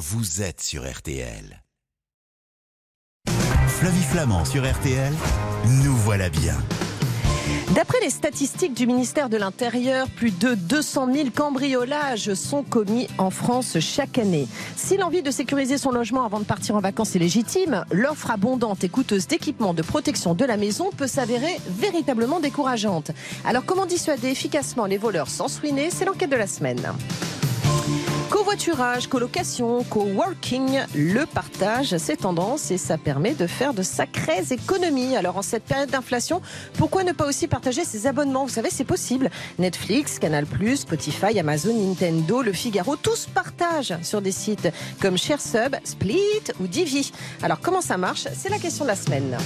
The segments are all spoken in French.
vous êtes sur RTL. Flavie Flamand sur RTL, nous voilà bien. D'après les statistiques du ministère de l'Intérieur, plus de 200 000 cambriolages sont commis en France chaque année. Si l'envie de sécuriser son logement avant de partir en vacances est légitime, l'offre abondante et coûteuse d'équipements de protection de la maison peut s'avérer véritablement décourageante. Alors comment dissuader efficacement les voleurs sans ruiner? C'est l'enquête de la semaine. Covoiturage, colocation, coworking, le partage, c'est tendance et ça permet de faire de sacrées économies. Alors en cette période d'inflation, pourquoi ne pas aussi partager ses abonnements? Vous savez, c'est possible. Netflix, Canal+, Spotify, Amazon, Nintendo, Le Figaro, tous partagent sur des sites comme ShareSub, Split ou Divi. Alors comment ça marche? C'est la question de la semaine.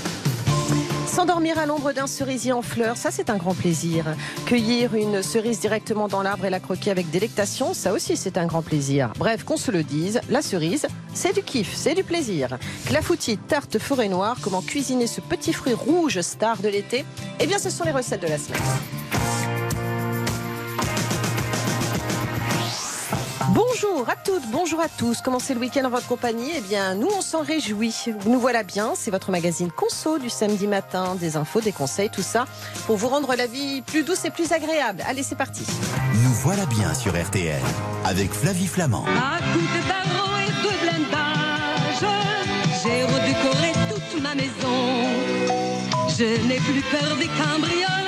S'endormir à l'ombre d'un cerisier en fleurs, ça c'est un grand plaisir. Cueillir une cerise directement dans l'arbre et la croquer avec délectation, ça aussi c'est un grand plaisir. Bref, qu'on se le dise, la cerise, c'est du kiff, c'est du plaisir. Clafoutis, tarte forêt noire, comment cuisiner ce petit fruit rouge star de l'été? Eh bien, ce sont les recettes de la semaine. Bonjour à toutes, bonjour à tous. Comment c'est le week-end en votre compagnie? Eh bien, nous, on s'en réjouit. Nous voilà bien. C'est votre magazine Conso du samedi matin. Des infos, des conseils, tout ça pour vous rendre la vie plus douce et plus agréable. Allez, c'est parti. Nous voilà bien sur RTL avec Flavie Flamand. À coups de barreaux et de blindage, j'ai redécoré toute ma maison. Je n'ai plus peur des cambriolages.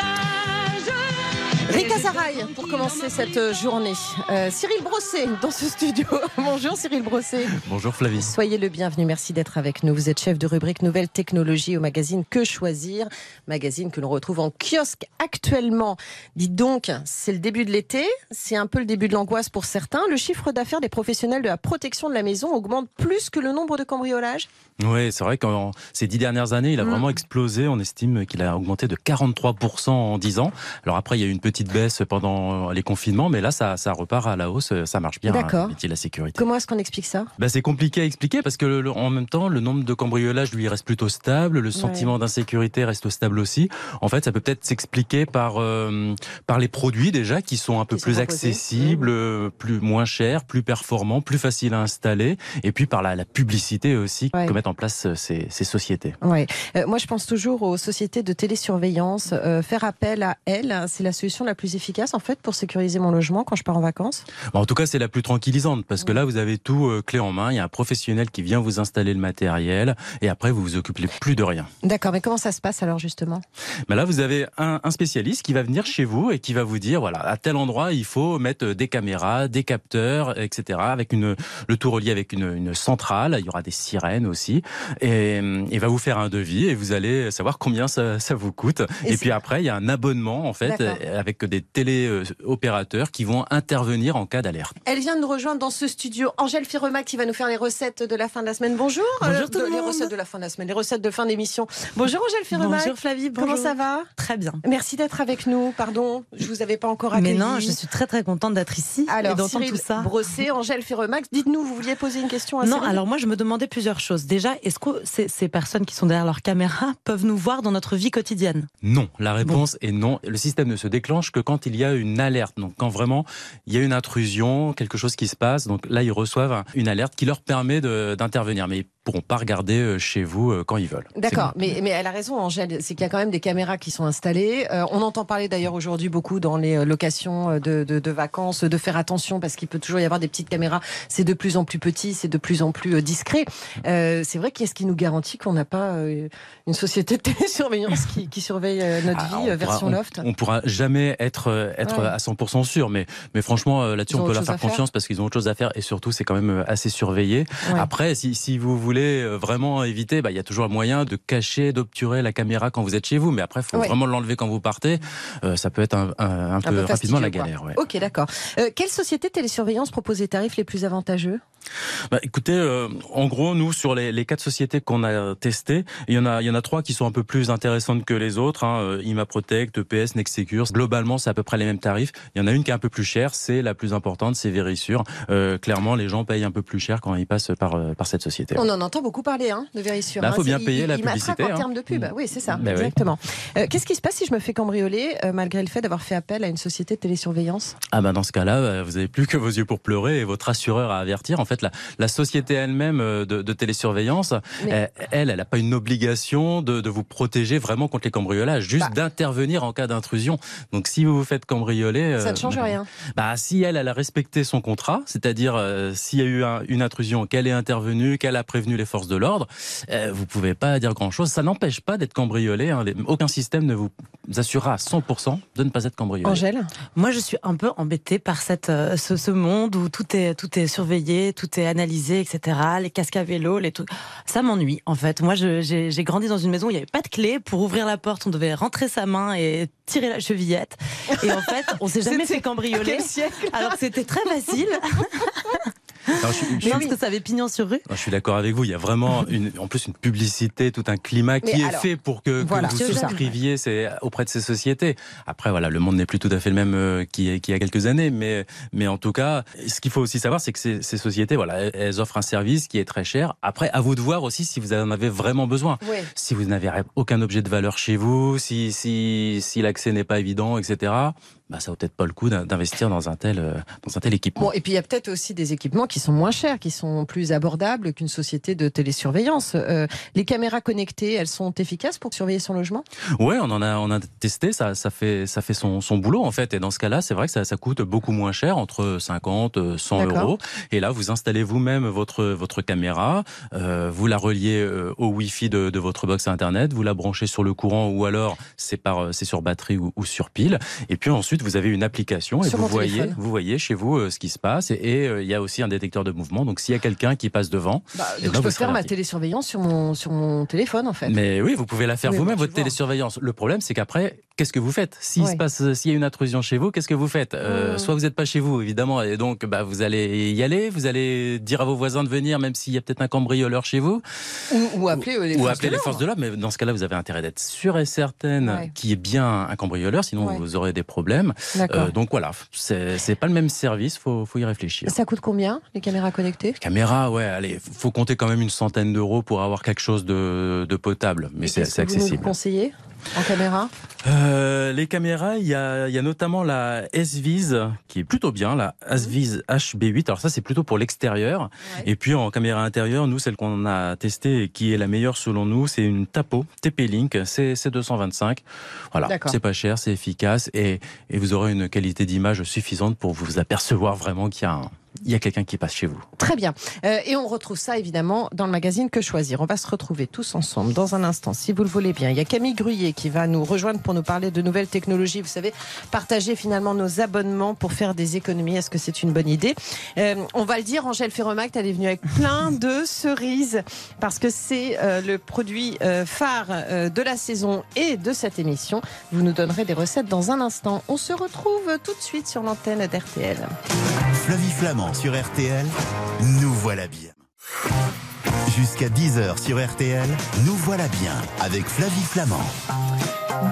Zaraï pour commencer cette journée. Euh, Cyril Brosset dans ce studio. Bonjour Cyril Brosset. Bonjour Flavie. Soyez le bienvenu, merci d'être avec nous. Vous êtes chef de rubrique Nouvelles Technologies au magazine Que Choisir, magazine que l'on retrouve en kiosque actuellement. Dites donc, c'est le début de l'été, c'est un peu le début de l'angoisse pour certains. Le chiffre d'affaires des professionnels de la protection de la maison augmente plus que le nombre de cambriolages Oui, c'est vrai qu'en ces dix dernières années, il a Mm. vraiment explosé. On estime qu'il a augmenté de 43% en 10 ans. Alors après, il y a eu une petite baisse pendant les confinements, mais là, ça, ça repart à la hausse. Ça marche bien, D'accord. hein, métier de la sécurité. Comment est-ce qu'on explique ça? Bah, c'est compliqué à expliquer parce que le- en même temps, le nombre de cambriolages lui reste plutôt stable, le sentiment d'insécurité reste stable aussi. En fait, ça peut peut-être s'expliquer par euh, par les produits déjà qui sont un peu Qui plus accessibles, euh, plus moins chers, plus performants, plus faciles à installer, et puis par la, la publicité aussi Ouais. que mettent en place euh, ces, ces sociétés. Ouais. Euh, moi, je pense toujours aux sociétés de télésurveillance. Euh, faire appel à elles, c'est la solution la plus efficace en fait pour sécuriser mon logement quand je pars en vacances. Bon, en tout cas, c'est la plus tranquillisante parce que là, vous avez tout euh, clé en main. Il y a un professionnel qui vient vous installer le matériel, et après, vous vous occupez plus de rien. D'accord, mais comment ça se passe alors justement? Mais là, vous avez un, un spécialiste qui va venir chez vous et qui va vous dire, voilà, à tel endroit, il faut mettre des caméras, des capteurs, etc. Avec une, le tout relié avec une, une centrale. Il y aura des sirènes aussi. Et il va vous faire un devis et vous allez savoir combien ça, ça vous coûte. Et puis après, il y a un abonnement, en fait, avec des téléopérateurs qui vont intervenir en cas d'alerte. Elle vient de nous rejoindre dans ce studio. Angèle Firemac qui va nous faire les recettes de la fin de la semaine. Bonjour. Bonjour Euh, tout de- le Les monde. recettes de la fin de la semaine, les recettes de fin d'émission. Bonjour Angèle Firemac. Bonjour Flavie, Comment bonjour. ça va? Très bien. Merci d'être avec nous. Pardon, je vous avais pas encore accueilli. Mais non, je suis très très contente d'être ici et Alors, d'entendre Cyril tout ça. Brosset, Angèle Firemac, dites-nous, vous vouliez poser une question à Non, Cyril? alors moi je me demandais plusieurs choses. Déjà, est-ce que ces, ces personnes qui sont derrière leur caméra peuvent nous voir dans notre vie quotidienne? Non, la réponse est non. Le système ne se déclenche que quand il y a une alerte. Donc quand vraiment il y a une intrusion, quelque chose qui se passe, donc là ils reçoivent une alerte qui leur permet d'intervenir. Mais pourront pas regarder euh, chez vous euh, quand ils veulent. D'accord, mais, mais elle a raison, Angèle, c'est qu'il y a quand même des caméras qui sont installées. Euh, on entend parler d'ailleurs aujourd'hui beaucoup dans les locations de, de- de vacances de faire attention parce qu'il peut toujours y avoir des petites caméras. C'est de plus en plus petit, c'est de plus en plus discret. Euh, c'est vrai qu'est-ce qui nous garantit qu'on n'a pas euh, une société de télésurveillance qui, qui surveille notre Ah, vie, on version pourra- loft On, on pourra jamais être être Ouais. à 100% sûr, mais mais franchement là-dessus on peut leur faire confiance parce qu'ils ont autre chose à faire et surtout c'est quand même assez surveillé. Ouais. Après, si, si vous voulez euh, vraiment éviter, bah, il y a toujours un moyen de cacher, d'obturer la caméra quand vous êtes chez vous. Mais après, il faut vraiment l'enlever quand vous partez. Euh, ça peut être un, un- un peu, peu rapidement la galère. ouais. Ok, d'accord. Euh, quelle société télésurveillance propose les tarifs les plus avantageux? Bah, écoutez, euh, en gros, nous sur les, les quatre sociétés qu'on a testées, il y en a, il y en a trois qui sont un peu plus intéressantes que les autres. Hein, euh, ImaProtect, EPS, Nextecure. Globalement, c'est à peu près les mêmes tarifs. Il y en a une qui est un peu plus chère, c'est la plus importante, c'est Verisure. Euh, clairement, les gens payent un peu plus cher quand ils passent par par cette société. On en entend beaucoup parler hein, de Vérissure. Bah, hein. faut bien payer il- la il publicité, en hein. termes de pub. Mm. Oui, c'est ça, Bah oui. exactement. Euh, Qu'est-ce qui se passe si je me fais cambrioler euh, malgré le fait d'avoir fait appel à une société de télésurveillance? Ah ben dans ce cas-là, euh, vous n'avez plus que vos yeux pour pleurer et votre assureur à avertir. En fait, la, la société elle-même de, de télésurveillance, Mais- elle, elle n'a pas une obligation de, de vous protéger vraiment contre les cambriolages, juste Bah. d'intervenir en cas d'intrusion. Donc si vous vous faites cambrioler, Ça ne change bah, rien. Bah si elle, elle a respecté son contrat, c'est-à-dire s'il y a eu un- une intrusion, qu'elle est intervenue, qu'elle a prévenu les forces de l'ordre, euh, vous pouvez pas dire grand-chose. Ça n'empêche pas d'être cambriolé. hein. Aucun système ne vous assurera à 100% de ne pas être cambriolé. Angèle Moi, je suis un peu embêtée par cette, euh, ce, ce monde où tout est, tout est surveillé, tout est analysé, etc. Les casques à vélo, les trucs. Ça m'ennuie, en fait. Moi, j'ai grandi dans une maison où il n'y avait pas de clé. Pour ouvrir la porte, on devait rentrer sa main et tirer la chevillette. Et en fait, on s'est jamais fait cambrioler. Quel siècle Alors que c'était très facile. Alors, je, je- Je pense que ça avait pignon sur rue. je suis d'accord avec vous. Il y a vraiment une, en plus une publicité, tout un climat qui Mais est alors, fait pour que, que voilà, vous c'est ça. souscriviez c'est, auprès de ces sociétés. Après, voilà, le monde n'est plus tout à fait le même euh, qu'il y a- qu'il y a quelques années, mais, mais en tout cas, ce qu'il faut aussi savoir, c'est que ces, ces sociétés, voilà, elles- offrent un service qui est très cher. Après, à vous de voir aussi si vous en avez vraiment besoin. Oui. Si vous n'avez aucun objet de valeur chez vous, si, si, si l'accès n'est pas évident, etc., bah, ça vaut peut-être pas le coup d'in- d'investir dans un tel, euh, dans un tel équipement. Bon, et puis il y a peut-être aussi des équipements qui sont moins chers, qui sont plus abordables qu'une société de télésurveillance. Euh, les caméras connectées, elles sont efficaces pour surveiller son logement? Ouais, on en a, on a testé, ça, ça fait, ça fait son, son boulot en fait. Et dans ce cas-là, c'est vrai que ça, ça coûte beaucoup moins cher, entre 50, euh, 100 D'accord. euros. Et là, vous installez vous-même votre, votre caméra, euh, vous la reliez euh, au Wi-Fi de, de votre box internet, vous la branchez sur le courant ou alors c'est par, euh, c'est sur batterie ou, ou sur pile. Et puis ensuite, vous avez une application et Sur vous voyez, téléphone. vous voyez chez vous euh, ce qui se passe. Et euh, il y a aussi un détecteur de mouvement. Donc s'il y a quelqu'un qui passe devant, bah, Eh Donc ben, je peux faire ma télésurveillance sur mon, sur mon téléphone en fait. Mais oui, vous pouvez la faire vous-même, votre vois. télésurveillance. Le problème, c'est qu'après, qu'est-ce que vous faites S'il Ouais. se passe, s'il y a une intrusion chez vous, qu'est-ce que vous faites Euh, Mmh. Soit vous n'êtes pas chez vous, évidemment, et donc bah, vous allez y aller, vous allez dire à vos voisins de venir, même s'il y a peut-être un cambrioleur chez vous, Ou, ou appeler euh, les ou forces appeler de les forces de l'ordre. Mais dans ce cas-là, vous avez intérêt d'être sûr et certaine Ouais. qu'il y ait bien un cambrioleur, sinon Ouais. vous aurez des problèmes. Euh, donc voilà, c'est pas le même service, faut, faut y réfléchir. Ça coûte combien les caméras connectées Caméra, ouais, allez, faut compter quand même une centaine d'euros pour avoir quelque chose de, de potable, mais c'est c'est que Vous accessible. conseillez en caméra Euh, les caméras, il y a, y a notamment la S-Vise qui est plutôt bien, la S-Vise HB8. Alors ça, c'est plutôt pour l'extérieur. Ouais. Et puis en caméra intérieure, nous, celle qu'on a testée et qui est la meilleure selon nous, c'est une Tapo TP-Link C225. Voilà, c'est pas cher, c'est efficace et, et vous aurez une qualité d'image suffisante pour vous apercevoir vraiment qu'il y a, un- il y a quelqu'un qui passe chez vous. Très bien. Euh, et on retrouve ça évidemment dans le magazine Que choisir. On va se retrouver tous ensemble dans un instant, si vous le voulez bien. Il y a Camille Gruyé qui va nous rejoindre pour nous parler de nouvelles technologies. Vous savez, partager finalement nos abonnements pour faire des économies. Est-ce que c'est une bonne idée? Euh, On va le dire, Angèle Ferromac, elle est venue avec plein de cerises parce que c'est euh, le produit euh, phare euh, de la saison et de cette émission. Vous nous donnerez des recettes dans un instant. On se retrouve tout de suite sur l'antenne d'RTL. Flavie Flamand sur RTL, nous voilà bien. Jusqu'à 10h sur RTL, nous voilà bien avec Flavie Flamand.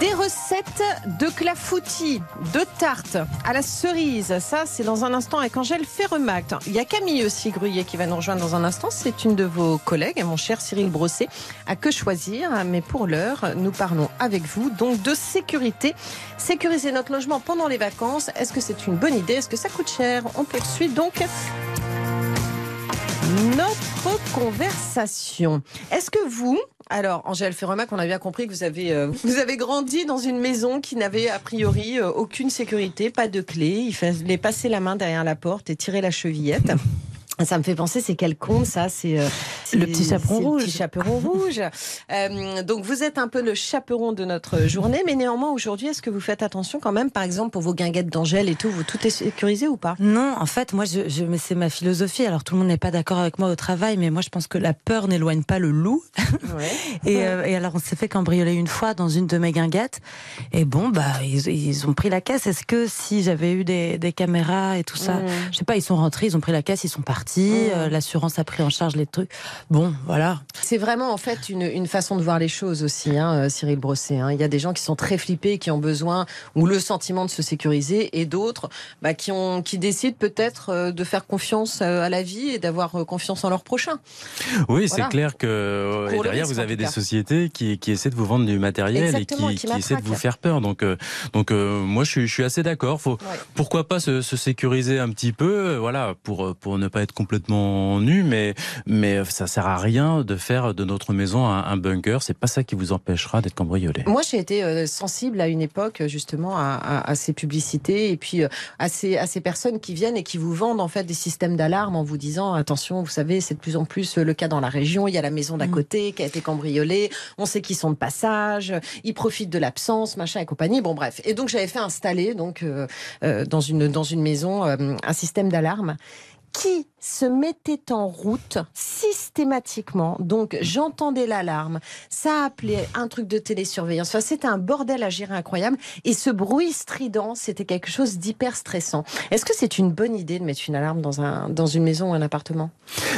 Des recettes de clafoutis, de tartes à la cerise. Ça, c'est dans un instant avec Angèle Ferremac. Il y a Camille aussi Gruyé qui va nous rejoindre dans un instant. C'est une de vos collègues, mon cher Cyril Brosset. À que choisir Mais pour l'heure, nous parlons avec vous donc de sécurité. Sécuriser notre logement pendant les vacances. Est-ce que c'est une bonne idée? Est-ce que ça coûte cher? On poursuit donc notre conversation. Est-ce que vous, alors Angèle Ferremac, on a bien compris que vous avez, euh, vous avez grandi dans une maison qui n'avait a priori euh, aucune sécurité, pas de clé, il fallait passer la main derrière la porte et tirer la chevillette. Ça me fait penser, c'est quel conte ça C'est euh, Le petit chaperon c'est le rouge. petit chaperon rouge. Euh, donc vous êtes un peu le chaperon de notre journée, mais néanmoins aujourd'hui, est-ce que vous faites attention quand même, par exemple pour vos guinguettes d'Angèle et tout, vous tout est sécurisé ou pas? Non, en fait, moi, je, je, mais c'est ma philosophie. Alors, tout le monde n'est pas d'accord avec moi au travail, mais moi, je pense que la peur n'éloigne pas le loup. Et, euh, et alors, on s'est fait cambrioler une fois dans une de mes guinguettes. Et bon, bah, ils, ils ont pris la caisse. Est-ce que si j'avais eu des, des caméras et tout ça, Mmh. je sais pas, ils sont rentrés, ils ont pris la caisse, ils sont partis. Parti, Mmh. euh, l'assurance a pris en charge les trucs. Bon, voilà. C'est vraiment en fait une, une façon de voir les choses aussi, hein, euh, Cyril Brosset. hein. Il y a des gens qui sont très flippés, qui ont besoin ou le sentiment de se sécuriser, et d'autres bah, qui, ont, qui décident peut-être euh, de faire confiance euh, à la vie et d'avoir euh, confiance en leur prochain. Oui, Voilà. c'est clair que euh, et derrière risque, vous avez des sociétés qui, qui essaient de vous vendre du matériel Exactement, et qui qui, qui essaient de vous faire peur. Donc, euh, donc euh, moi je suis, je suis assez d'accord. Faut Ouais. pourquoi pas se, se sécuriser un petit peu, euh, voilà, pour euh, pour ne pas être complètement nu, mais mais ça sert à rien de faire de notre maison un, un bunker. C'est pas ça qui vous empêchera d'être cambriolé. Moi, j'ai été euh, sensible à une époque, justement, à, à- à ces publicités et puis euh, à, ces, à ces personnes qui viennent et qui vous vendent en fait des systèmes d'alarme en vous disant attention, vous savez, c'est de plus en plus le cas dans la région. Il y a la maison d'à Mm. côté qui a été cambriolée. On sait qu'ils sont de passage. Ils profitent de l'absence, machin et compagnie. Bon, bref. Et donc, j'avais fait installer donc euh, euh, dans une dans une maison euh, un système d'alarme qui se mettait en route systématiquement. Donc j'entendais l'alarme, ça appelait un truc de télésurveillance. Enfin, c'était un bordel à gérer incroyable. Et ce bruit strident, c'était quelque chose d'hyper stressant. Est-ce que c'est une bonne idée de mettre une alarme dans, un, dans une maison ou un appartement?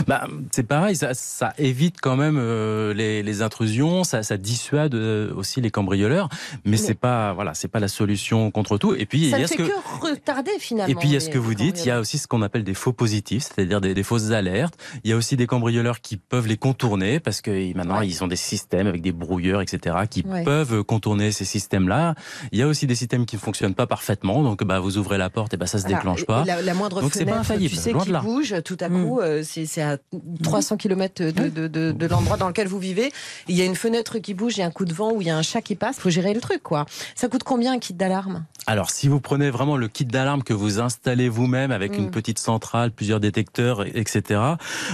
Bah, c'est pareil, ça, ça évite quand même euh, les, les intrusions, ça, ça dissuade euh, aussi les cambrioleurs, mais, Mais- c'est pas voilà, c'est pas la solution contre tout. Et puis Ça il y ne a ce fait que que... retarder finalement. Et puis il y a ce que vous dites, il y a aussi ce qu'on appelle des faux positifs, c'est-à-dire des, des fausses alertes. Il y a aussi des cambrioleurs qui peuvent les contourner parce que maintenant Ouais. ils ont des systèmes avec des brouilleurs, etc., qui Ouais. peuvent contourner ces systèmes-là. Il y a aussi des systèmes qui ne fonctionnent pas parfaitement, donc bah vous ouvrez la porte et bah ça se déclenche pas. La, la moindre Donc fenêtre, pas infaillible, tu sais, qui bouge, tout à Mm. coup, euh, c'est à 300 km de, de, de, de l'endroit dans lequel vous vivez. Il y a une fenêtre qui bouge, il y a un coup de vent ou il y a un chat qui passe. faut gérer le truc, quoi. Ça coûte combien un kit d'alarme? Alors, si vous prenez vraiment le kit d'alarme que vous installez vous-même avec Mm. une petite centrale, plusieurs détecteurs, etc.,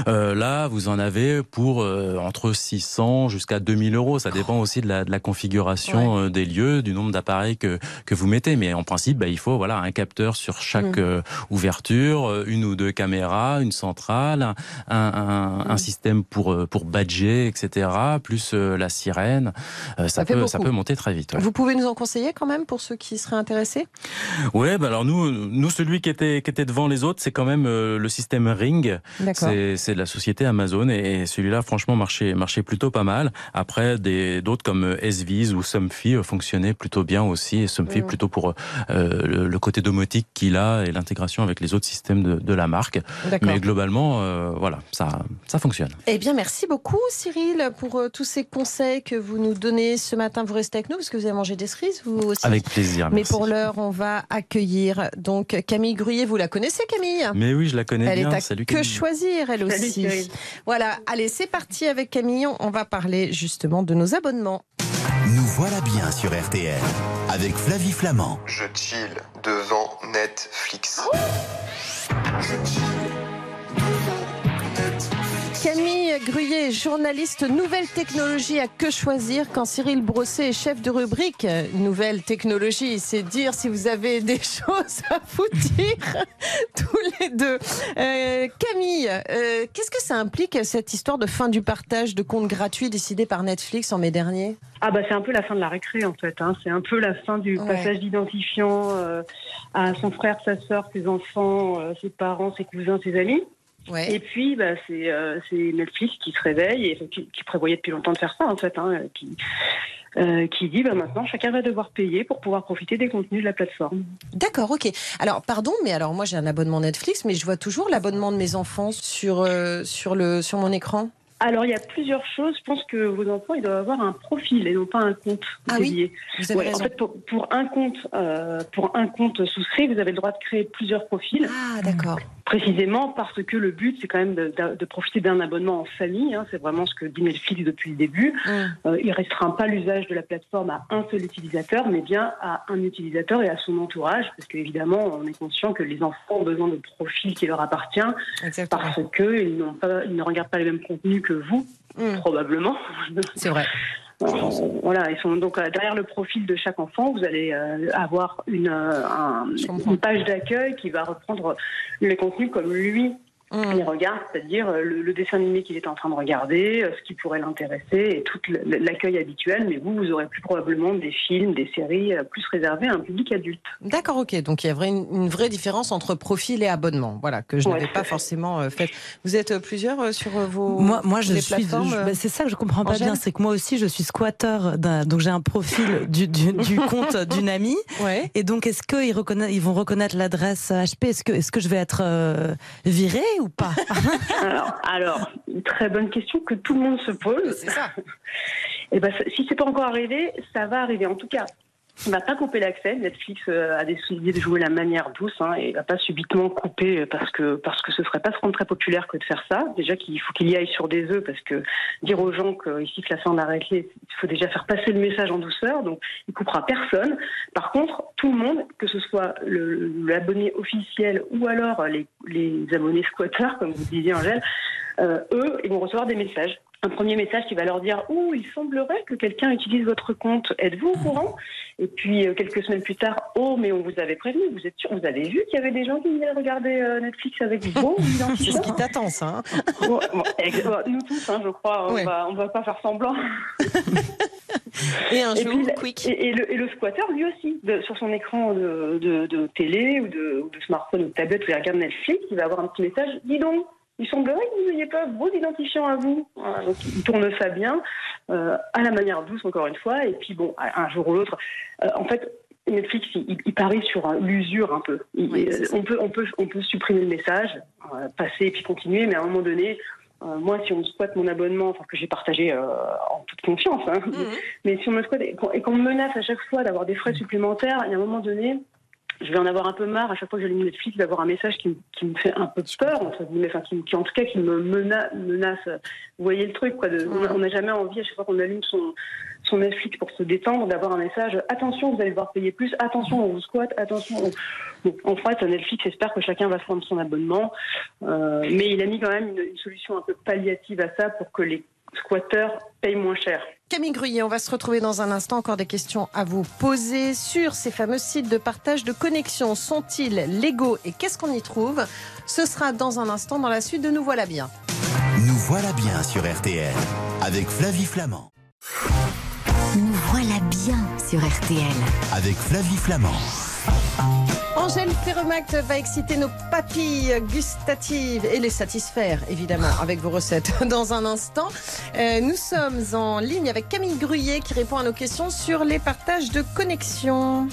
euh, là, vous en avez pour euh, entre 600 jusqu'à 2000 euros. Ça dépend aussi de la, de la configuration euh, des lieux, du nombre d'appareils que, que vous mettez. Mais en principe, bah, il faut voilà un capteur sur chaque Mm. ouverture, une ou deux caméras, une centrale, un, un, un Mm. système pour, pour badger, etc., plus la sirène. Ça, peut, ça peut monter très vite. ouais. Vous pouvez nous en conseiller quand même pour ceux qui seraient intéressés? Ouais, bah alors nous, nous celui qui était qui était devant les autres, c'est quand même le système Ring. C'est de la société Amazon et, et celui-là, franchement, marchait marchait plutôt pas mal. Après, d'autres comme euh, SViz ou Somfy euh, fonctionnaient plutôt bien aussi. Et Somfy Mhm. plutôt pour euh, le, le côté domotique qu'il a et l'intégration avec les autres systèmes de, de la marque. Mais globalement, euh, voilà, ça ça fonctionne. Eh bien, merci beaucoup, Cyril, pour euh, tous ces conseils que vous nous donnez ce matin. Vous restez avec nous parce que vous avez mangé des cerises, vous aussi. Avec plaisir. Mais merci. pour l'heure, on va accueillir donc Camille Gruyé. Vous la connaissez, Camille? Mais oui, je la connais Elle bien. est à Salut que choisir, elle aussi. Voilà, allez, c'est parti avec Camille. On va parler justement de nos abonnements. Nous voilà bien sur RTL avec Flavie Flamand. Je chill devant Netflix. Camille Gruyé, journaliste nouvelle technologie à que choisir quand Cyril Brosset est chef de rubrique nouvelle technologie. C'est dire si vous avez des choses à vous dire tous les deux. Euh, Camille, euh, qu'est-ce que ça implique cette histoire de fin du partage de comptes gratuits décidé par Netflix en mai dernier? Ah bah c'est un peu la fin de la récré en fait. Hein. C'est un peu la fin du Ouais. passage d'identifiant euh, à son frère, sa sœur, ses enfants, ses parents, ses cousins, ses amis. Ouais. Et puis bah, c'est euh, c'est Netflix qui se réveille et qui, qui prévoyait depuis longtemps de faire ça en fait, hein, qui euh, qui dit bah maintenant chacun va devoir payer pour pouvoir profiter des contenus de la plateforme. D'accord, ok. Alors, pardon, mais alors moi j'ai un abonnement Netflix, mais je vois toujours l'abonnement de mes enfants sur, euh, sur, le, sur mon écran. Alors il y a plusieurs choses. Je pense que vos enfants ils doivent avoir un profil et non pas un compte Ah oui. Vous avez Ouais, en fait, pour, pour un compte, euh, pour un compte souscrit, vous avez le droit de créer plusieurs profils, Ah, d'accord. Précisément parce que le but, c'est quand même de, de- de profiter d'un abonnement en famille. hein. c'est vraiment ce que dit Netflix depuis le début. Euh, il restreint pas l'usage de la plateforme à un seul utilisateur, mais bien à un utilisateur et à son entourage, parce qu'évidemment, on est conscient que les enfants ont besoin de profils qui leur appartiennent, Exactement. parce qu'ils ils ne regardent pas les mêmes contenus que vous, Hum, probablement. C'est vrai. Voilà, ils sont donc euh, derrière le profil de chaque enfant, vous allez euh, avoir une, euh, un- une page d'accueil qui va reprendre les contenus comme lui Mmh. Il regarde, c'est-à-dire euh, le, le dessin animé qu'il est en train de regarder, euh, ce qui pourrait l'intéresser et tout l'accueil habituel. Mais vous, vous aurez plus probablement des films, des séries euh, plus réservées à un public adulte. D'accord, ok. Donc il y a une, une vraie différence entre profil et abonnement. Voilà, que je Ouais, n'avais pas fait. forcément euh, fait. Vous êtes plusieurs euh, sur vos. Moi, moi, je les suis. bah, c'est ça que je comprends pas Angèle bien, c'est que moi aussi, je suis squatter. d'un- Donc j'ai un profil du, du, du compte d'une amie. Ouais. Et donc, est-ce qu'ils ils vont reconnaître l'adresse HP Est-ce que, je vais être euh, virée ou pas Alors, très bonne question que tout le monde se pose. C'est ça. Et ben, ça- si c'est pas encore arrivé, ça va arriver. En tout cas, on va pas couper l'accès. Netflix euh, a décidé de jouer la manière douce hein, et va pas subitement couper parce que parce que ce serait pas rendre très populaire que de faire ça. Déjà qu'il faut qu'il y aille sur des œufs parce que dire aux gens qu'ici que la fin raclée, il faut déjà faire passer le message en douceur. Donc, il coupera personne. Par contre, tout le monde, que ce soit l'abonné officiel ou alors les, les abonnés squatteurs, comme vous disiez Angèle, euh, eux, ils vont recevoir des messages. Un premier message qui va leur dire Oh, il semblerait que quelqu'un utilise votre compte. Êtes-vous au courant? Et puis euh, quelques semaines plus tard Oh, mais on vous avait prévenu. Vous êtes sûr Vous avez vu qu'il y avait des gens qui venaient regarder euh, Netflix avec vos C'est ce qui t'attend, ça. hein. Bon, bon, Nous tous, hein, je crois, on Ouais. va, pas faire semblant. Et un Et jour, puis, quick. Et, et le, et le squatter, lui aussi, de- sur son écran de, de- de télé ou de, ou de smartphone ou de tablette où il regarde Netflix, il va avoir un petit message Dis donc, il semblerait que vous n'ayez pas vos identifiants à vous. Voilà, donc il tourne ça bien, euh, à la manière douce, encore une fois. Et puis, bon, un jour ou l'autre, euh, en fait, Netflix, il, il parie sur euh, l'usure un peu. Il- Oui, on, peut, on, peut, on peut supprimer le message, passer et puis continuer, mais à un moment donné, moi, si on me squatte mon abonnement, enfin que j'ai partagé euh, en toute confiance, hein, Mhm. mais si on me squatte et qu'on- et qu'on me menace à chaque fois d'avoir des frais supplémentaires, il y a un moment donné, je vais en avoir un peu marre à chaque fois que j'allume Netflix d'avoir un message qui, me- qui me fait un peu peur, entre guillemets, enfin, qui, qui, en tout cas qui me mena- menace. Vous voyez le truc, quoi. de-. On n'a jamais envie à chaque fois qu'on allume son, son Netflix pour se détendre d'avoir un message attention, vous allez devoir payer plus, attention, on vous squatte, attention. on- en fait, Netflix espère que chacun va prendre son abonnement, euh, mais il a mis quand même une, une solution un peu palliative à ça pour que les squatteurs payent moins cher. Camille Gruyé, on va se retrouver dans un instant. Encore des questions à vous poser sur ces fameux sites de partage de connexion. Sont-ils légaux et qu'est-ce qu'on y trouve? Ce sera dans un instant dans la suite de Nous voilà bien. Nous voilà bien sur RTL avec Flavie Flamand. Nous voilà bien sur RTL. Avec Flavie Flamand. Angèle Ferremact va exciter nos papilles gustatives et les satisfaire, évidemment, avec vos recettes dans un instant. Euh, nous sommes en ligne avec Camille Gruyé qui répond à nos questions sur les partages de connexion.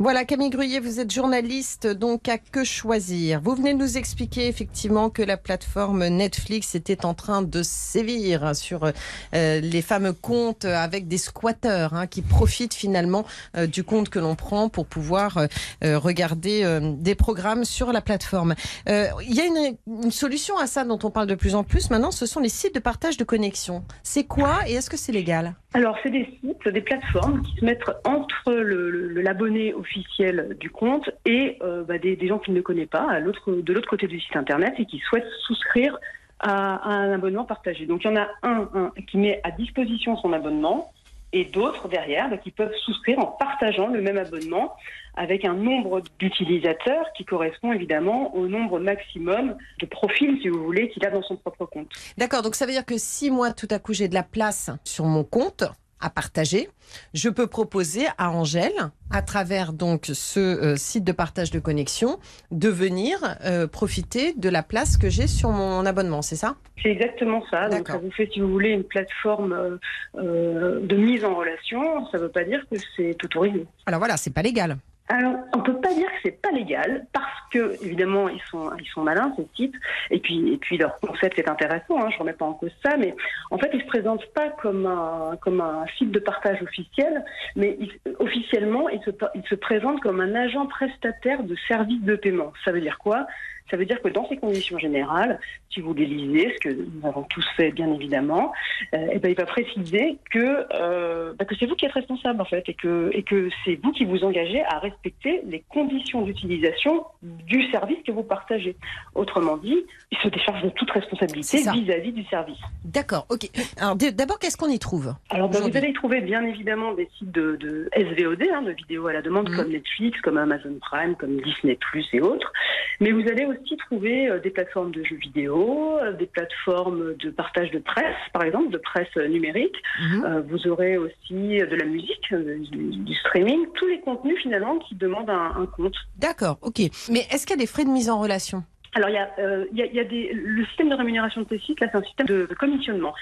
Voilà, Camille Gruyé, vous êtes journaliste, donc à que choisir Vous venez de nous expliquer effectivement que la plateforme Netflix était en train de sévir sur euh, les fameux comptes avec des squatteurs hein, qui profitent finalement euh, du compte que l'on prend pour pouvoir euh, regarder des programmes sur la plateforme. Il y a une, solution à ça dont on parle de plus en plus maintenant, ce sont les sites de partage de connexion. C'est quoi et est-ce que c'est légal? Alors, c'est des sites, des plateformes qui se mettent entre l'abonné officiel du compte et euh, bah, des, gens qu'il ne connaît pas de l'autre côté du site internet et qui souhaitent souscrire à, un abonnement partagé. Donc, il y en a un, un qui met à disposition son abonnement et d'autres derrière bah, qui peuvent souscrire en partageant le même abonnement avec un nombre d'utilisateurs qui correspond évidemment au nombre maximum de profils, si vous voulez, qu'il a dans son propre compte. D'accord, donc ça veut dire que si moi tout à coup j'ai de la place sur mon compte à partager, je peux proposer à Angèle, à travers donc ce euh, site de partage de connexion, de venir euh, profiter de la place que j'ai sur mon abonnement, c'est ça? C'est exactement ça. Donc ça vous fait, si vous voulez, une plateforme euh, euh, de mise en relation. Ça ne veut pas dire que c'est autorisé. Alors voilà, c'est pas légal. Alors, on peut pas dire que c'est pas légal parce que évidemment ils sont ils sont malins ces sites et puis et puis leur concept est intéressant. Hein, je remets pas en cause ça, mais en fait ils se présentent pas comme un comme un site de partage officiel, mais officiellement ils se ils se présentent comme un agent prestataire de services de paiement. Ça veut dire quoi? Ça veut dire que dans ces conditions générales, si vous les lisez, ce que nous avons tous fait bien évidemment, euh, eh ben, il va préciser que, euh, bah, que c'est vous qui êtes responsable en fait et que, et que c'est vous qui vous engagez à respecter les conditions d'utilisation du service que vous partagez. Autrement dit, il se décharge de toute responsabilité vis-à-vis du service. D'accord, ok. Alors d'abord, qu'est-ce qu'on y trouve Alors, bah, vous allez y trouver bien évidemment des sites de, de SVOD, hein, de vidéos à la demande, Mhm. comme Netflix, comme Amazon Prime, comme Disney Plus et autres. Mais vous allez aussi trouver euh, des plateformes de jeux vidéo, euh, des plateformes de partage de presse, par exemple, de presse euh, numérique. Mhm. Vous aurez aussi de la musique, du, du streaming, tous les contenus finalement qui demandent un, un compte. D'accord, ok. Mais est-ce qu'il y a des frais de mise en relation? Alors, il y a, euh, il y a- il y a des, le système de rémunération de ces sites, là, c'est un système de, de commissionnement.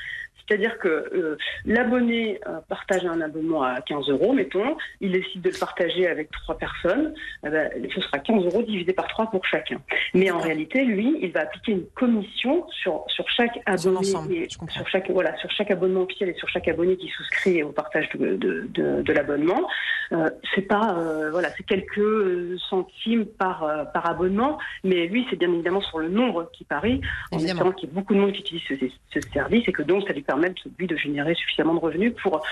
C'est-à-dire que euh, l'abonné euh, partage un abonnement à 15 euros, mettons, il décide de le partager avec trois personnes, eh ben, ce sera 15 euros divisé par trois pour chacun. Mais en réalité, lui, il va appliquer une commission sur, sur chaque abonné, et sur chaque, voilà, sur chaque abonnement officiel et sur chaque abonné qui souscrit au partage de, de, de, de l'abonnement. Euh, c'est pas, voilà, c'est quelques centimes par, par abonnement, mais lui, c'est bien évidemment sur le nombre qui parie, en espérant qu'il y ait beaucoup de monde qui utilise ce, ce service et que donc ça lui permette, lui, de générer suffisamment de revenus pour,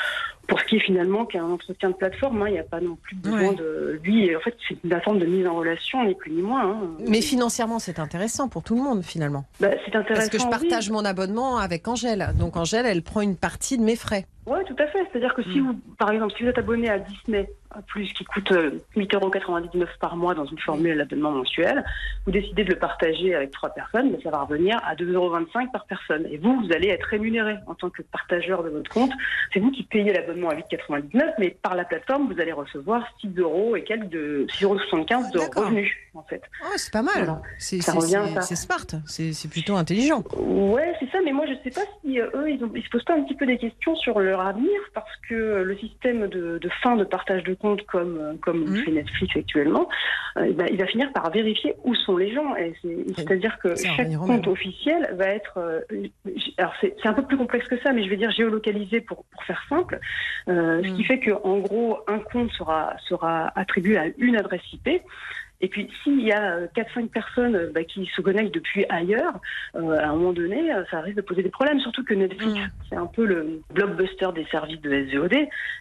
pour ce qui est finalement qu'un entretien de plateforme. hein. Il n'y a pas non plus besoin Ouais. de lui. En fait, c'est une forme de mise en relation, ni plus ni moins. hein. Mais financièrement, c'est intéressant pour tout le monde finalement. Bah, c'est intéressant. Parce que je oui. partage mon abonnement avec Angèle. Donc Angèle, elle prend une partie de mes frais. Oui, tout à fait. C'est-à-dire que si Mm. vous, par exemple, si vous êtes abonné à Disney Plus, qui coûte euh, 8,99 euros par mois dans une formule d'abonnement mensuel, vous décidez de le partager avec trois personnes, ben, ça va revenir à 2,25 euros par personne. Et vous, vous allez être rémunéré en tant que partageur de votre compte. C'est vous qui payez l'abonnement à 8,99, mais par la plateforme, vous allez recevoir 6 euros et quelques de 6,75 euros de D'accord. revenus, en fait. Oh, c'est pas mal. Voilà. C'est Ça c'est- revient à c'est- ça. c'est smart. C'est plutôt intelligent. Ouais, c'est ça, mais moi je sais pas si euh, eux ils, ont, ils se posent pas un petit peu des questions sur leur avenir parce que le système de, de fin de partage de compte comme comme le fait Netflix actuellement, euh, ben, il va finir par vérifier où sont les gens. C'est-à-dire que chaque compte même. officiel va être, euh, alors c'est un peu plus complexe que ça, mais je vais dire géolocalisé pour pour faire simple, euh, ce qui fait que en gros un compte sera sera attribué à une adresse IP. Et puis, s'il y a euh, 4-5 personnes euh, bah, qui se connectent depuis ailleurs, euh, à un moment donné, euh, ça risque de poser des problèmes. Surtout que Netflix, Mm. c'est un peu le blockbuster des services de SVOD.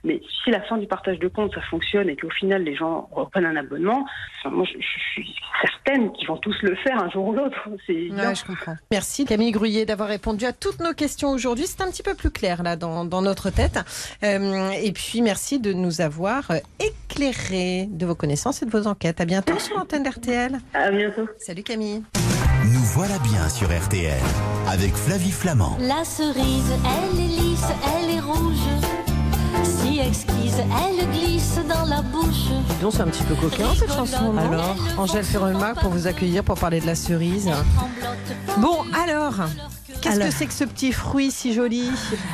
Mais si la fin du partage de compte, ça fonctionne et qu'au final, les gens reprennent un abonnement, enfin, moi, je, je suis certaine qu'ils vont tous le faire un jour ou l'autre. C'est évident. Ouais, je comprends. Merci Camille Gruyé d'avoir répondu à toutes nos questions aujourd'hui. C'est un petit peu plus clair là dans, dans notre tête. Euh, et puis merci de nous avoir euh, éclairé de vos connaissances et de vos enquêtes. À bientôt sur l'antenne d'RTL. À bientôt. Salut Camille. Nous voilà bien sur RTL avec Flavie Flamand. La cerise, elle est lisse, elle est rouge. Si exquise, elle glisse dans la bouche. Donc, c'est un petit peu coquin cette chanson. Alors Angèle Ferremark pour vous accueillir pour parler de la cerise. Bon, alors, qu'est-ce que c'est que ce petit fruit si joli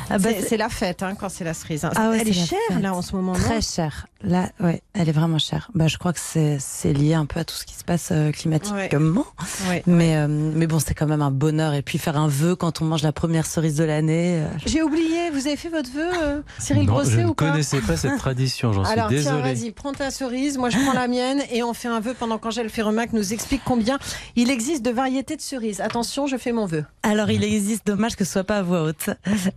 Ah bah, C'est- la fête hein, quand c'est la cerise. hein. Ah ouais, Elle est c'est la chère là en ce moment, Très chère. Là, ouais, elle est vraiment chère. Bah, je crois que c'est lié un peu à tout ce qui se passe euh, climatiquement. Ouais. Mais, euh, mais bon, c'est quand même un bonheur. Et puis faire un vœu quand on mange la première cerise de l'année. euh, J'ai oublié, vous avez fait votre vœu, euh, Cyril Non, Grosset je ne ou pas connaissais pas cette tradition, j'en suis Alors tiens, désolé. vas-y, prends ta cerise, moi je prends la mienne et on fait un vœu pendant qu'Angèle Ferremac nous explique combien il existe de variétés de cerises. Attention, je fais mon vœu. Alors, il existe, dommage que ce soit pas à voix haute.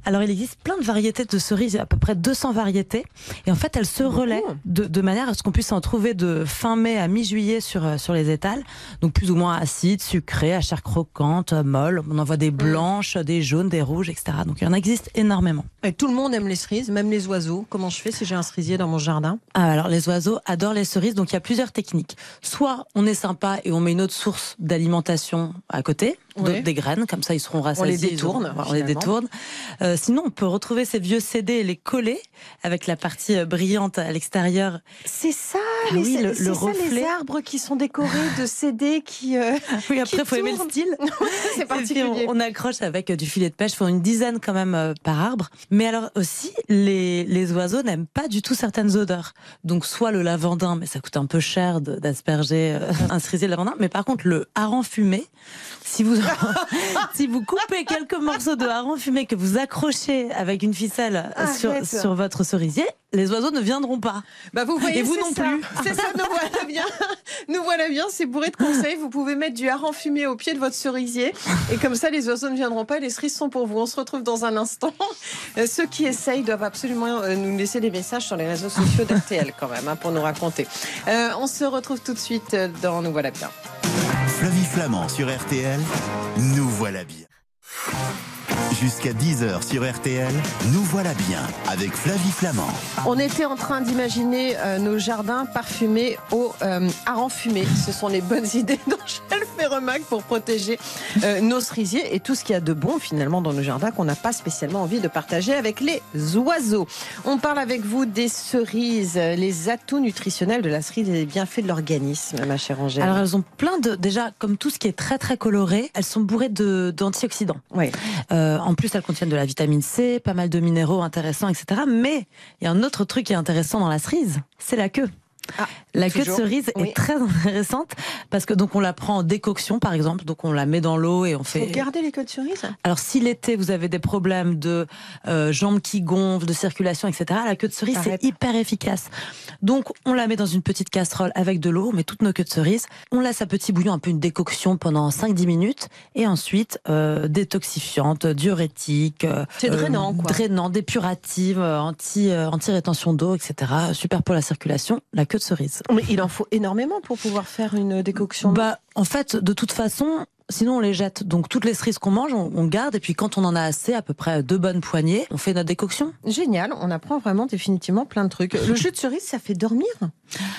Alors, il existe plein de variétés de cerises, à peu près 200 variétés. Et en fait, elles se relaient de, de manière à ce qu'on puisse en trouver de fin mai à mi-juillet sur, euh, sur les étals. Donc, plus ou moins acides, sucrées, à chair croquante, euh, molle. On en voit des blanches, des jaunes, des rouges, etc. Donc, il y en existe énormément. Et tout le monde aime les cerises, même les oiseaux. Comment je fais si j'ai un cerisier dans mon jardin? Ah, alors les oiseaux adorent les cerises, donc il y a plusieurs techniques. Soit on est sympa et on met une autre source d'alimentation à côté, Ouais. des graines, comme ça ils seront rassasiés. détourne, on les finalement. détourne. Euh, sinon, on peut retrouver ces vieux CD et les coller avec la partie euh, brillante à l'extérieur. C'est ça, Ah les, oui, le- c'est le ça, les arbres qui sont décorés de CD qui. euh, Oui, après, Qui faut aimer le style. c'est puis, particulier. on, on accroche avec du filet de pêche, faut une dizaine quand même euh, par arbre. Mais alors aussi, les, les oiseaux n'aiment pas du tout certaines odeurs. Donc soit le lavandin, mais ça coûte un peu cher d'asperger un cerisier de lavandin. Mais par contre, le hareng fumé, si vous si vous coupez quelques morceaux de hareng fumé que vous accrochez avec une ficelle sur, sur votre cerisier, les oiseaux ne viendront pas. Bah vous voyez, Et vous non ça. plus. C'est ça, nous voilà bien. Nous voilà bien, c'est bourré de conseils. Vous pouvez mettre du hareng fumé au pied de votre cerisier. Et comme ça, les oiseaux ne viendront pas. Les cerises sont pour vous. On se retrouve dans un instant. Euh, Ceux qui essayent doivent absolument euh, nous laisser des messages sur les réseaux sociaux d'RTL quand même, hein, pour nous raconter. Euh, on se retrouve tout de suite dans Nous voilà bien. Flavie Flamand sur RTL, nous voilà bien. Jusqu'à 10h sur RTL, nous voilà bien avec Flavie Flamand. On était en train d'imaginer euh, nos jardins parfumés au euh, hareng fumé. Ce sont les bonnes idées d'Angèle Ferremac pour protéger euh, nos cerisiers et tout ce qu'il y a de bon finalement dans nos jardins qu'on n'a pas spécialement envie de partager avec les oiseaux. On parle avec vous des cerises, les atouts nutritionnels de la cerise et les bienfaits de l'organisme, ma chère Angèle. Alors elles ont plein de déjà comme tout ce qui est très très coloré, elles sont bourrées de d'antioxydants. Oui. Euh, en plus, elles contiennent de la vitamine C, pas mal de minéraux intéressants, etc. Mais il y a un autre truc qui est intéressant dans la cerise, c'est la queue. Ah, la queue toujours. de cerise Oui. est très intéressante parce que donc on la prend en décoction par exemple, donc on la met dans l'eau et on fait. Faut garder les queues de cerise? Alors si l'été vous avez des problèmes de euh, jambes qui gonflent, de circulation, etc. La queue de cerise c'est hyper efficace. Donc on la met dans une petite casserole avec de l'eau, on met toutes nos queues de cerise, on laisse à petit bouillon un peu une décoction pendant 5-10 minutes et ensuite euh, détoxifiante, diurétique, euh, C'est drainant, quoi. drainant, dépurative, anti euh, anti-rétention d'eau, etc. Super pour la circulation, la queue de cerise. Mais il en faut énormément pour pouvoir faire une décoction. Bah, en fait, de toute façon, sinon on les jette. Donc toutes les cerises qu'on mange, on, on garde. Et puis quand on en a assez, à peu près deux bonnes poignées, on fait notre décoction. Génial, on apprend vraiment définitivement plein de trucs. Le jus de cerise, ça fait dormir?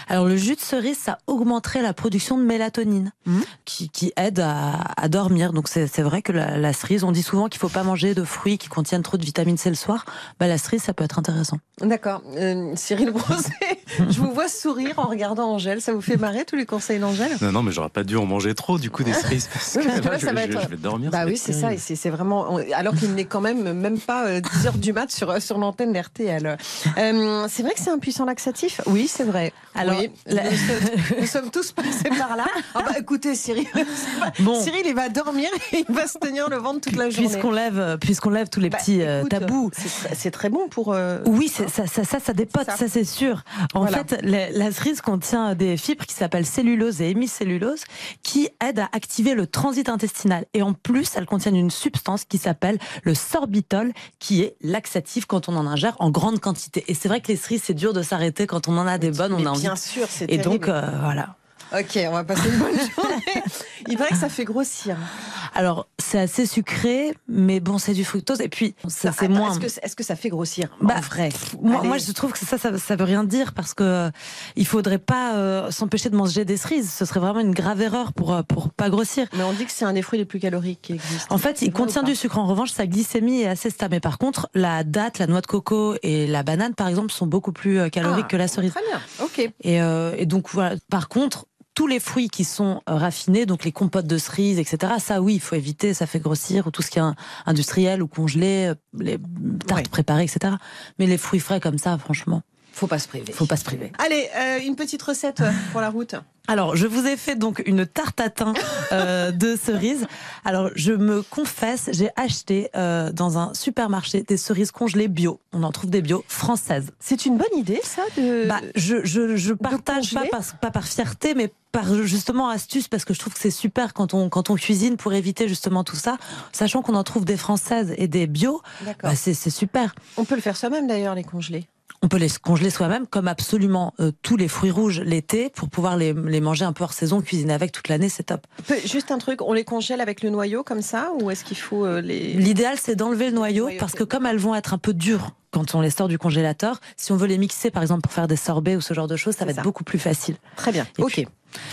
Alors le jus de cerise, ça augmenterait la production de mélatonine, Mhm. qui, qui aide à, à dormir. Donc c'est vrai que la, la cerise, on dit souvent qu'il faut pas manger de fruits qui contiennent trop de vitamine C le soir. Bah, la cerise, ça peut être intéressant. D'accord. Euh, Cyril Brosset, je vous vois sourire en regardant Angèle. Ça vous fait marrer tous les conseils d'Angèle? Non, non, mais j'aurais pas dû en manger trop du coup des cerises là, ça va être- je vais dormir. Bah oui, c'est ça. Et c'est vraiment. Alors qu'il n'est quand même même pas euh, 10 heures du mat sur, sur l'antenne d'RTL. Euh, c'est vrai que c'est un puissant laxatif? Oui, c'est vrai. Alors, Oui, la- nous, sommes, nous sommes tous passés par là. Ah bah écoutez, Cyril, Bon. Cyril, il va dormir et il va se tenir le ventre toute la journée. Puisqu'on lève, puisqu'on lève tous les Bah, petits euh, écoute, tabous. C'est très, bon pour. euh, Oui, c'est- ça, ça, ça, ça dépote, Ça. ça, c'est sûr. En Voilà. fait, la, la cerise contient des fibres qui s'appellent cellulose et hémicellulose qui aident à activer le transit intestinal. Et en plus, elles contiennent une substance qui s'appelle le sorbitol, qui est laxatif quand on en ingère en grande quantité. Et c'est vrai que les cerises, c'est dur de s'arrêter quand on en a des bonnes, on a envie. bien sûr, c'est Et terrible. donc, euh, voilà. Ok, on va passer une bonne journée. Il paraît que ça fait grossir. Alors, c'est assez sucré, mais bon, c'est du fructose. Et puis, ça, c'est moins. Est-ce que, est-ce que ça fait grossir Bah, En vrai? Moi, je trouve que ça, ça, ça veut rien dire parce que euh, il faudrait pas euh, s'empêcher de manger des cerises. Ce serait vraiment une grave erreur pour euh, pour pas grossir. Mais on dit que c'est un des fruits les plus caloriques qui existent. En fait, C'est il contient du sucre. En revanche, sa glycémie est assez stable. Mais par contre, la date, la noix de coco et la banane, par exemple, sont beaucoup plus euh, caloriques Ah, que la cerise. Très bien. Ok. Et, euh, et donc voilà. Par contre. Tous les fruits qui sont euh, raffinés, donc les compotes de cerises, etc. Ça, oui, il faut éviter. Ça fait grossir. Ou tout ce qui est industriel ou congelé, euh, les tartes préparées, etc. Mais les fruits frais comme ça, franchement, Faut pas se priver. faut pas se priver. Allez, euh, une petite recette euh, pour la route. Alors, je vous ai fait donc une tarte à thym euh, de cerises. Alors, je me confesse, j'ai acheté euh, dans un supermarché des cerises congelées bio. On en trouve des bio françaises. C'est une bonne idée, ça de. Bah, je, je, je partage pas congeler par, pas par fierté, mais par justement astuce, parce que je trouve que c'est super quand on, quand on cuisine pour éviter justement tout ça. Sachant qu'on en trouve des françaises et des bio, D'accord. bah, c'est c'est super. On peut le faire soi-même d'ailleurs, les congelés. On peut les congeler soi-même, comme absolument euh, tous les fruits rouges l'été, pour pouvoir les, les manger un peu hors saison, cuisiner avec toute l'année, c'est top. Juste un truc, on les congèle avec le noyau comme ça ou est-ce qu'il faut euh, les. L'idéal, c'est d'enlever le noyau Noyau, parce que comme elles vont être un peu dures quand on les sort du congélateur, si on veut les mixer, par exemple, pour faire des sorbets ou ce genre de choses, ça va être beaucoup plus facile. Très bien. Et ok. puis-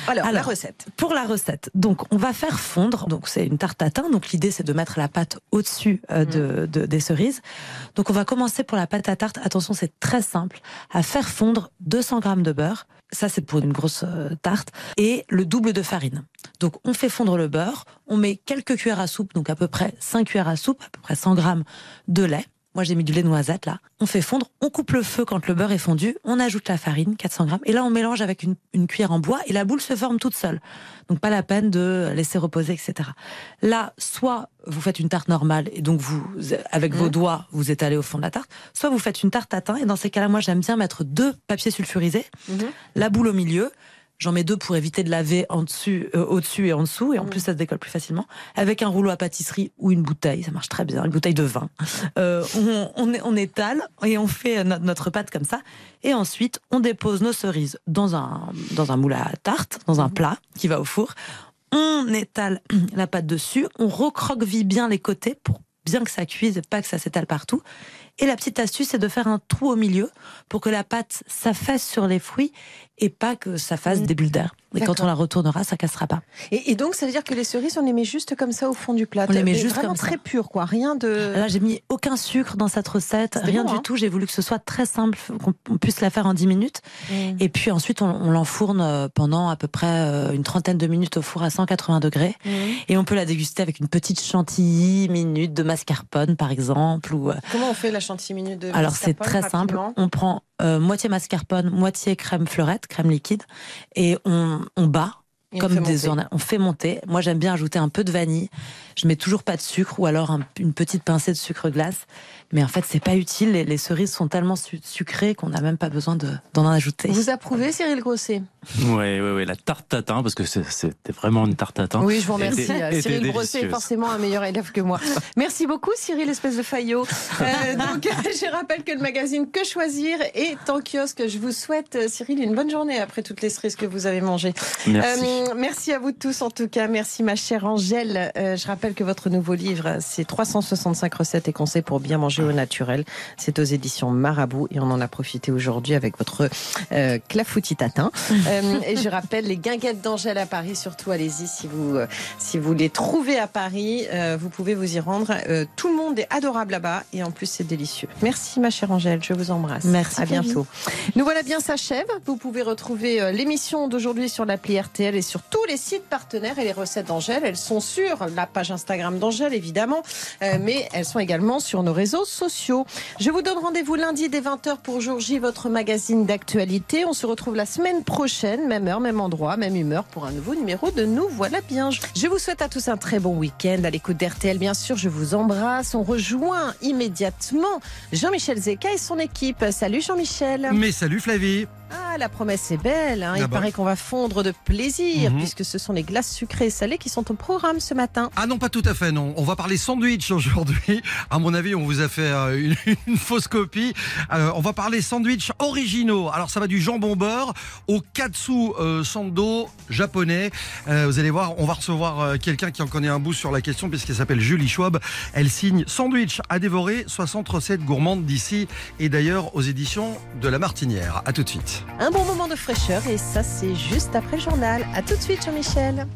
Alors, la recette. Pour la recette, donc on va faire fondre. Donc c'est une tarte à thym. Donc l'idée c'est de mettre la pâte au-dessus euh, de, de- des cerises. Donc on va commencer pour la pâte à tarte. Attention, c'est très simple. À faire fondre 200 grammes de beurre. Ça c'est pour une grosse euh, tarte et le double de farine. Donc on fait fondre le beurre. On met quelques cuillères à soupe, donc à peu près 5 cuillères à soupe, à peu près 100 grammes de lait. Moi, j'ai mis du lait noisette là. On fait fondre, on coupe le feu quand le beurre est fondu, on ajoute la farine, 400 grammes, et là on mélange avec une, une cuillère en bois et la boule se forme toute seule. Donc pas la peine de laisser reposer, etc. Là, soit vous faites une tarte normale et donc vous, avec vos Mhm. doigts, vous étalez au fond de la tarte, soit vous faites une tarte à thym et dans ces cas-là, moi j'aime bien mettre deux papiers sulfurisés, Mhm. la boule au milieu. J'en mets deux pour éviter de laver en dessus, euh, au-dessus et en dessous, et en Mhm. plus ça se décolle plus facilement. Avec un rouleau à pâtisserie ou une bouteille, ça marche très bien, une bouteille de vin. Euh, on, on, on étale et on fait no- notre pâte comme ça. Et ensuite, on dépose nos cerises dans un, dans un moule à tarte, dans un plat qui va au four. On étale la pâte dessus, on recroqueville bien les côtés pour bien que ça cuise pas que ça s'étale partout. Et la petite astuce, c'est de faire un trou au milieu pour que la pâte s'affaisse sur les fruits et pas que ça fasse des bulles d'air. Et quand on la retournera, ça cassera pas. Et, et donc, ça veut dire que les cerises, on les met juste comme ça au fond du plat. On les met Mais juste vraiment comme ça. très pur, quoi. Rien de. Là, j'ai mis aucun sucre dans cette recette, rien bon, du hein tout. J'ai voulu que ce soit très simple, qu'on on puisse la faire en 10 minutes. Mm. Et puis ensuite, on, on l'enfourne euh, pendant à peu près euh, une trentaine de minutes au four à 180 degrés. Mm. Et on peut la déguster avec une petite chantilly minute de mascarpone, par exemple. Ou, euh, Comment on fait la chantilly minute de alors c'est très simple. On prend euh, moitié mascarpone, moitié crème fleurette, crème liquide, et on, on bat. Et on comme fait des orna- on fait monter. Moi, j'aime bien ajouter un peu de vanille. Je mets toujours pas de sucre ou alors un- une petite pincée de sucre glace. Mais en fait, c'est pas utile. Les, les cerises sont tellement su- sucrées qu'on n'a même pas besoin de- d'en ajouter. Vous approuvez, Cyril Grosset? Ouais, ouais, ouais, la tarte tatin, parce que c'est- c'était vraiment une tarte tatin. Oui, je vous remercie. Était- Euh, était Cyril Grosset est forcément un meilleur élève que moi. Merci beaucoup, Cyril, espèce de faillot. Euh, donc, je rappelle que le magazine Que Choisir est en kiosque. Je vous souhaite, euh, Cyril, une bonne journée après toutes les cerises que vous avez mangées. Merci. Euh, merci à vous tous, en tout cas. Merci, ma chère Angèle. Euh, je rappelle que votre nouveau livre, c'est 365 recettes et conseils pour bien manger au naturel. C'est aux éditions Marabout et on en a profité aujourd'hui avec votre euh, clafoutis tatin. Euh, et je rappelle les guinguettes d'Angèle à Paris, surtout allez-y si vous euh, si vous les trouvez à Paris, euh, vous pouvez vous y rendre. Tout le monde est adorable là-bas et en plus c'est délicieux. Merci ma chère Angèle, je vous embrasse. Merci, À bientôt. Nous voilà bien s'achève. Vous pouvez retrouver l'émission d'aujourd'hui sur l'appli RTL et sur tous les sites partenaires et les recettes d'Angèle. Elles sont sur la page Instagram d'Angèle évidemment, euh, mais elles sont également sur nos réseaux sociaux. Je vous donne rendez-vous lundi dès 20h pour Jour J, votre magazine d'actualité. On se retrouve la semaine prochaine, même heure, même endroit, même humeur pour un nouveau numéro de Nous voilà bien. Je vous souhaite à tous un très bon week-end à l'écoute d'RTL. Bien sûr, je vous embrasse. On rejoint immédiatement Jean-Michel Zeka et son équipe. Salut Jean-Michel. Mais salut Flavie Ah, la promesse est belle. hein. Il Ah bah. paraît qu'on va fondre de plaisir Mhm. puisque ce sont les glaces sucrées et salées qui sont au programme ce matin. Ah non, pas tout à fait, non. On va parler sandwich aujourd'hui. À mon avis, on vous a fait euh, une, une fausse copie. Euh, on va parler sandwich originaux. Alors, ça va du jambon beurre au katsu euh, sando japonais. Euh, vous allez voir, on va recevoir quelqu'un qui en connaît un bout sur la question puisqu'elle s'appelle Julie Schwab. Elle signe Sandwich à dévorer, 60 recettes gourmandes d'ici et d'ailleurs aux éditions de La Martinière. À tout de suite. Un bon moment de fraîcheur et ça c'est juste après le journal. À tout de suite Jean-Michel.